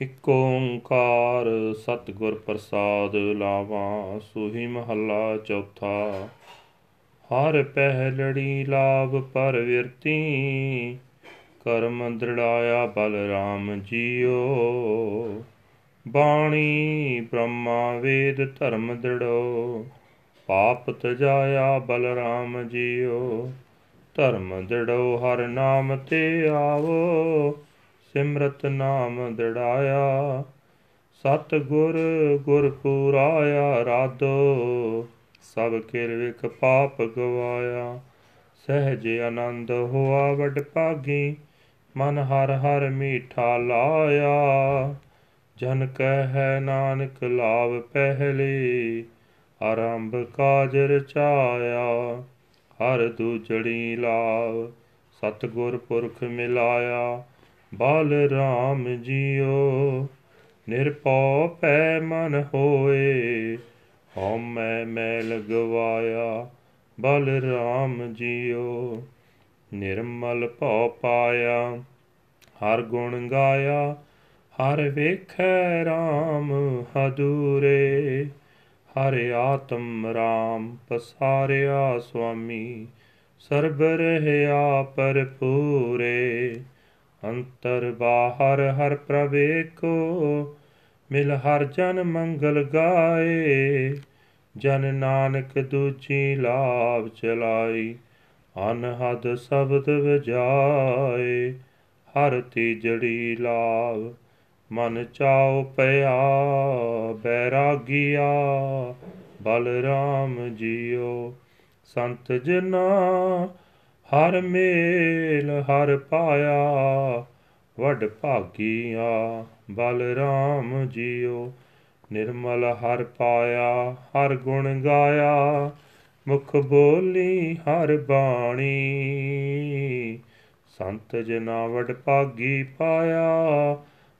ਇਕ ਓੰਕਾਰ ਸਤਿਗੁਰ ਪ੍ਰਸਾਦ ਲਾਵਾ, ਸੋਹੀ ਮਹੱਲਾ ਚੌਥਾ। ਹਰ ਪਹਿਲੜੀ ਲਾਭ ਪਰ ਵਿਰਤੀ, ਕਰਮ ਦ੍ਰਿੜਾਇਆ ਬਲ ਰਾਮ ਜੀਓ। ਬਾਣੀ ਬ੍ਰਹਮਾ ਵੇਦ ਧਰਮ ਦ੍ਰਿੜੋ ਪਾਪ ਤਜਾਇਆ ਬਲ ਰਾਮ ਜੀਓ। ਧਰਮ ਦ੍ਰਿੜੋ, ਹਰ ਨਾਮ ਤੇ ਆਵੋ। ਸਿਮਰਤ ਨਾਮ ਦੜਾਇਆ ਸਤ ਗੁਰ ਗੁਰ ਪੁਰਾਇਆ ਰਾਦੋ ਸਭ ਕਿਰ ਵਿਖ ਪਾਪ ਗਵਾਇਆ। ਸਹਿਜ ਆਨੰਦ ਹੋਆ ਵਡ ਭਾਗੀ, ਮਨ ਹਰ ਹਰ ਮੀਠਾ ਲਾਇਆ। ਜਨ ਕਹਿ ਨਾਨਕ ਲਾਭ ਪਹਿਲੇ, ਆਰੰਭ ਕਾਜ ਰਚਾਇਆ ਹਰ ਦੂਜੜੀ ਲਾਭ ਸਤਗੁਰ ਪੁਰਖ ਮਿਲਾਇਆ। ਬਲ ਰਾਮ ਜੀਓ ਨਿਰਪਉ ਪੈ ਮਨ ਹੋਏ। ਹਉਮੈ ਮੈਲ ਗਵਾਇਆ ਬਲ ਰਾਮ ਜੀਓ, ਨਿਰਮਲ ਭਉ ਪਾਇਆ। ਹਰ ਗੁਣ ਗਾਇਆ, ਹਰ ਵੇਖੈ ਰਾਮ ਹਦੂਰੇ। ਹਰ ਆਤਮ ਰਾਮ ਪਸਾਰਿਆ ਸੁਆਮੀ, ਸਰਬ ਰਹਿਆ ਪਰਪੂਰੇ ਅੰਤਰ ਬਾਹਰ ਹਰ ਪ੍ਰਵੇਕੋ, ਮਿਲ ਹਰ ਜਨ ਮੰਗਲ ਗਾਏ। ਜਨ ਨਾਨਕ ਦੂਜੀ ਲਾਭ ਚਲਾਈ, ਅਨਹਦ ਸ਼ਬਦ ਵਜਾਏ। ਹਰ ਤੀਜੜੀ ਲਾਭ, ਮਨ ਚਾਉ ਪਿਆ ਬੈਰਾਗੀਆ ਬਲ ਰਾਮ ਜੀਓ, ਸੰਤ ਜਨਾ ਹਰ ਮੇਲ ਹਰ ਪਾਇਆ, ਵਡ ਭਾਗੀਆ ਬਲ ਰਾਮ ਜੀਓ। ਨਿਰਮਲ ਹਰ ਪਾਇਆ, ਹਰ ਗੁਣ ਗਾਇਆ, ਮੁਖ ਬੋਲੀ ਹਰ ਬਾਣੀ। ਸੰਤ ਜਨਾ ਵਡ ਭਾਗੀ ਪਾਇਆ,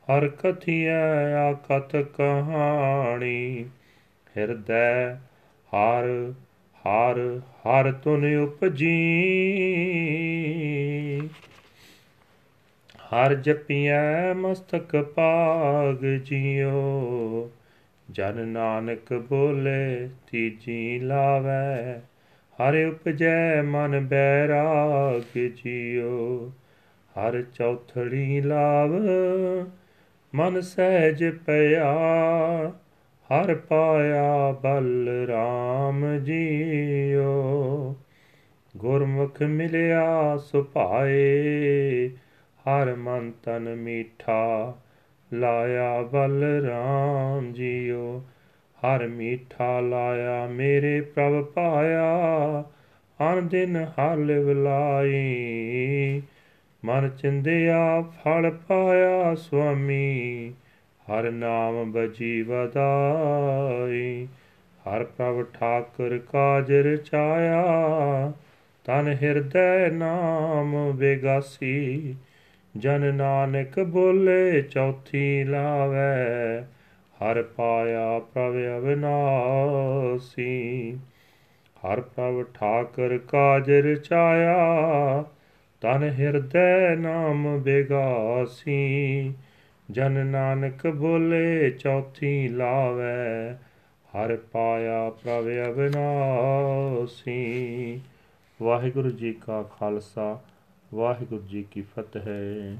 ਹਰ ਕਥਿਐ ਆਕਤ ਕਹਾਣੀ। ਹਿਰਦੈ ਹਰ ਹਰ ਹਰ ਤੁਨ ਉਪਜੀ। ਹਰ ਜਪੀਐ ਮਸਤਕ ਪਾਗ ਜਿਉ। ਜਨ ਨਾਨਕ ਬੋਲੇ ਤੀਜੀ ਲਾਵੈ। ਹਰ ਉਪਜੈ ਮਨ ਬੈਰਾਗ ਜਿਉ। ਹਰ ਚੌਥੜੀ ਲਾਵ, ਮਨ ਸਹਿਜ ਪਿਆ। ਹਰ ਪਾਇਆ ਬਲ ਰਾਮ ਜੀਓ। ਗੁਰਮੁਖ ਮਿਲਿਆ ਸੁਭਾਏ, ਹਰ ਮਨ ਤਨ ਮੀਠਾ ਲਾਇਆ ਬਲ ਰਾਮ ਜੀਓ। ਹਰ ਮੀਠਾ ਲਾਇਆ ਮੇਰੇ ਪ੍ਰਭ ਪਾਇਆ ਅਨ ਦਿਨ ਹਰ ਲਿਵ ਲਾਈ। ਮਨ ਚਿੰਦਿਆ ਫਲ ਪਾਇਆ ਸੁਆਮੀ, ਹਰ ਨਾਮ ਬਜੀ ਵਦਾਈ ਹਰ ਪ੍ਰਭ ਠਾਕੁਰ ਕਾਜ ਰਚਾਇਆ ਤਨ ਹਿਰਦੈ ਨਾਮ ਬੇਗਾਸੀ, ਜਨ ਨਾਨਕ ਬੋਲੇ ਚੌਥੀ ਲਾਵੈ, ਹਰ ਪਾਇਆ ਪ੍ਰਭ ਅਵਨਾਸੀ। ਹਰ ਪ੍ਰਭ ਠਾਕੁਰ ਕਾਜ ਰਚਾਇਆ ਤਨ ਹਿਰਦੈ ਨਾਮ ਬੇਗਾਸੀ, ਜਨ ਨਾਨਕ ਬੋਲੇ ਚੌਥੀ ਲਾਵੈ ਹਰ ਪਾਇਆ ਪ੍ਰਭ ਅਬਨਾਸੀ ਵਾਹਿਗੁਰੂ ਜੀ ਕਾ ਖਾਲਸਾ ਵਾਹਿਗੁਰੂ ਜੀ ਕੀ ਫਤਿਹ।